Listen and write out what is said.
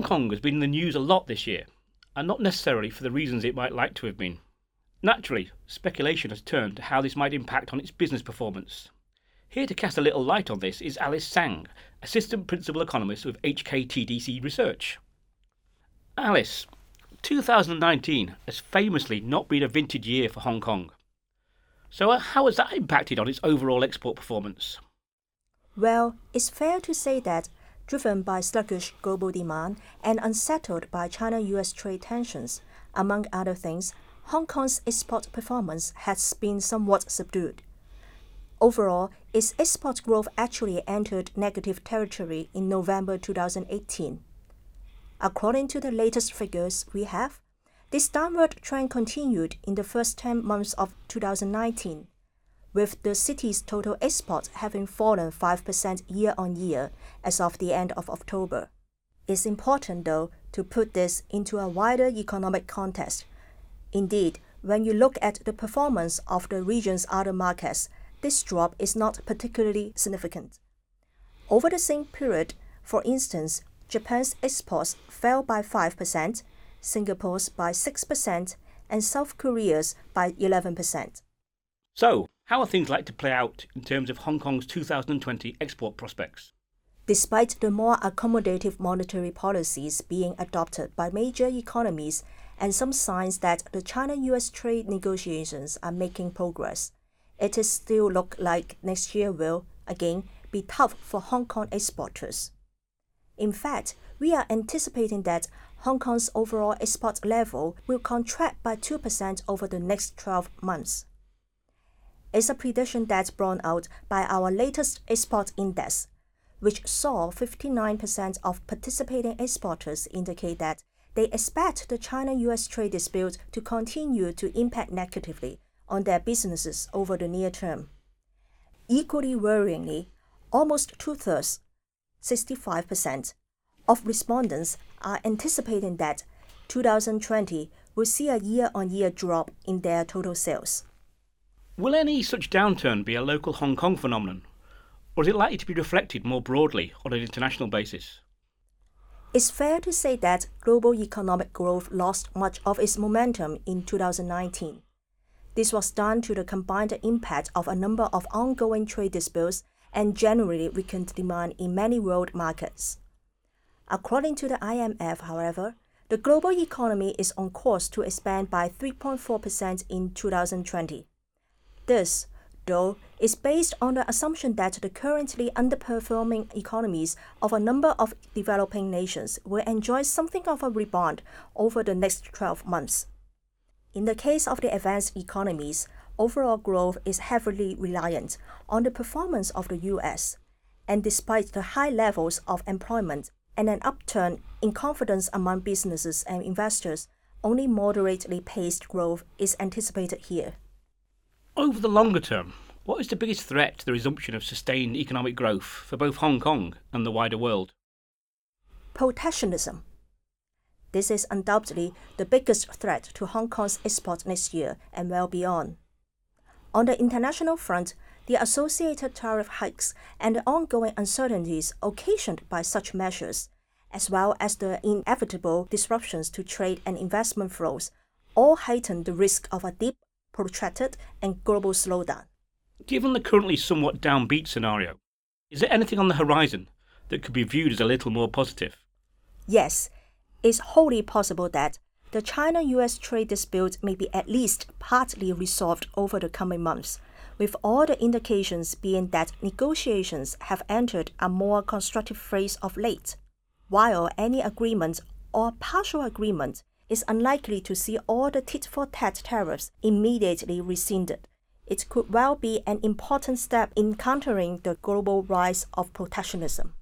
Hong Kong has been in the news a lot this year, and not necessarily for the reasons it might like to have been. Naturally, speculation has turned to how this might impact on its business performance. Here to cast a little light on this is Alice Tsang, Assistant Principal Economist with HKTDC Research. Alice, 2019 has famously not been a vintage year for Hong Kong. So, uh, how has that impacted on its overall export performance? Well, it's fair to say that, driven by sluggish global demand and unsettled by China US trade tensions, among other things, Hong Kong's export performance has been somewhat subdued. Overall, its export growth actually entered negative territory in November 2018. According to the latest figures we have, this downward trend continued in the first 10 months of 2019, with the city's total exports having fallen 5% year on year as of the end of October. It's important, though, to put this into a wider economic context. Indeed, when you look at the performance of the region's other markets, this drop is not particularly significant. Over the same period, for instance, Japan's exports fell by 5%, Singapore's by 6%, and South Korea's by 11%. So, how are things like to play out in terms of Hong Kong's 2020 export prospects? Despite the more accommodative monetary policies being adopted by major economies and some signs that the China US trade negotiations are making progress, it is still look like next year will, again, be tough for Hong Kong exporters. In fact, we are anticipating that Hong Kong's overall export level will contract by 2% over the next 12 months. It's a prediction that's borne out by our latest export index, which saw 59% of participating exporters indicate that they expect the China US trade dispute to continue to impact negatively on their businesses over the near term. Equally worryingly, almost two thirds, 65%, of respondents are anticipating that 2020 will see a year on year drop in their total sales. Will any such downturn be a local Hong Kong phenomenon, or is it likely to be reflected more broadly on an international basis? It's fair to say that global economic growth lost much of its momentum in 2019. This was due to the combined impact of a number of ongoing trade disputes and generally weakened demand in many world markets. According to the IMF, however, the global economy is on course to expand by 3.4% in 2020. This, though, is based on the assumption that the currently underperforming economies of a number of developing nations will enjoy something of a rebound over the next 12 months. In the case of the advanced economies, overall growth is heavily reliant on the performance of the US. And despite the high levels of employment and an upturn in confidence among businesses and investors, only moderately paced growth is anticipated here. Over the longer term, what is the biggest threat to the resumption of sustained economic growth for both Hong Kong and the wider world? Protectionism. This is undoubtedly the biggest threat to Hong Kong's export next year and well beyond. On the international front, the associated tariff hikes and the ongoing uncertainties occasioned by such measures, as well as the inevitable disruptions to trade and investment flows, all heighten the risk of a deep, protracted, and global slowdown. Given the currently somewhat downbeat scenario, is there anything on the horizon that could be viewed as a little more positive? Yes, it's wholly possible that the China US trade dispute may be at least partly resolved over the coming months, with all the indications being that negotiations have entered a more constructive phase of late. While any agreement or partial agreement is unlikely to see all the tit for tat tariffs immediately rescinded, it could well be an important step in countering the global rise of protectionism.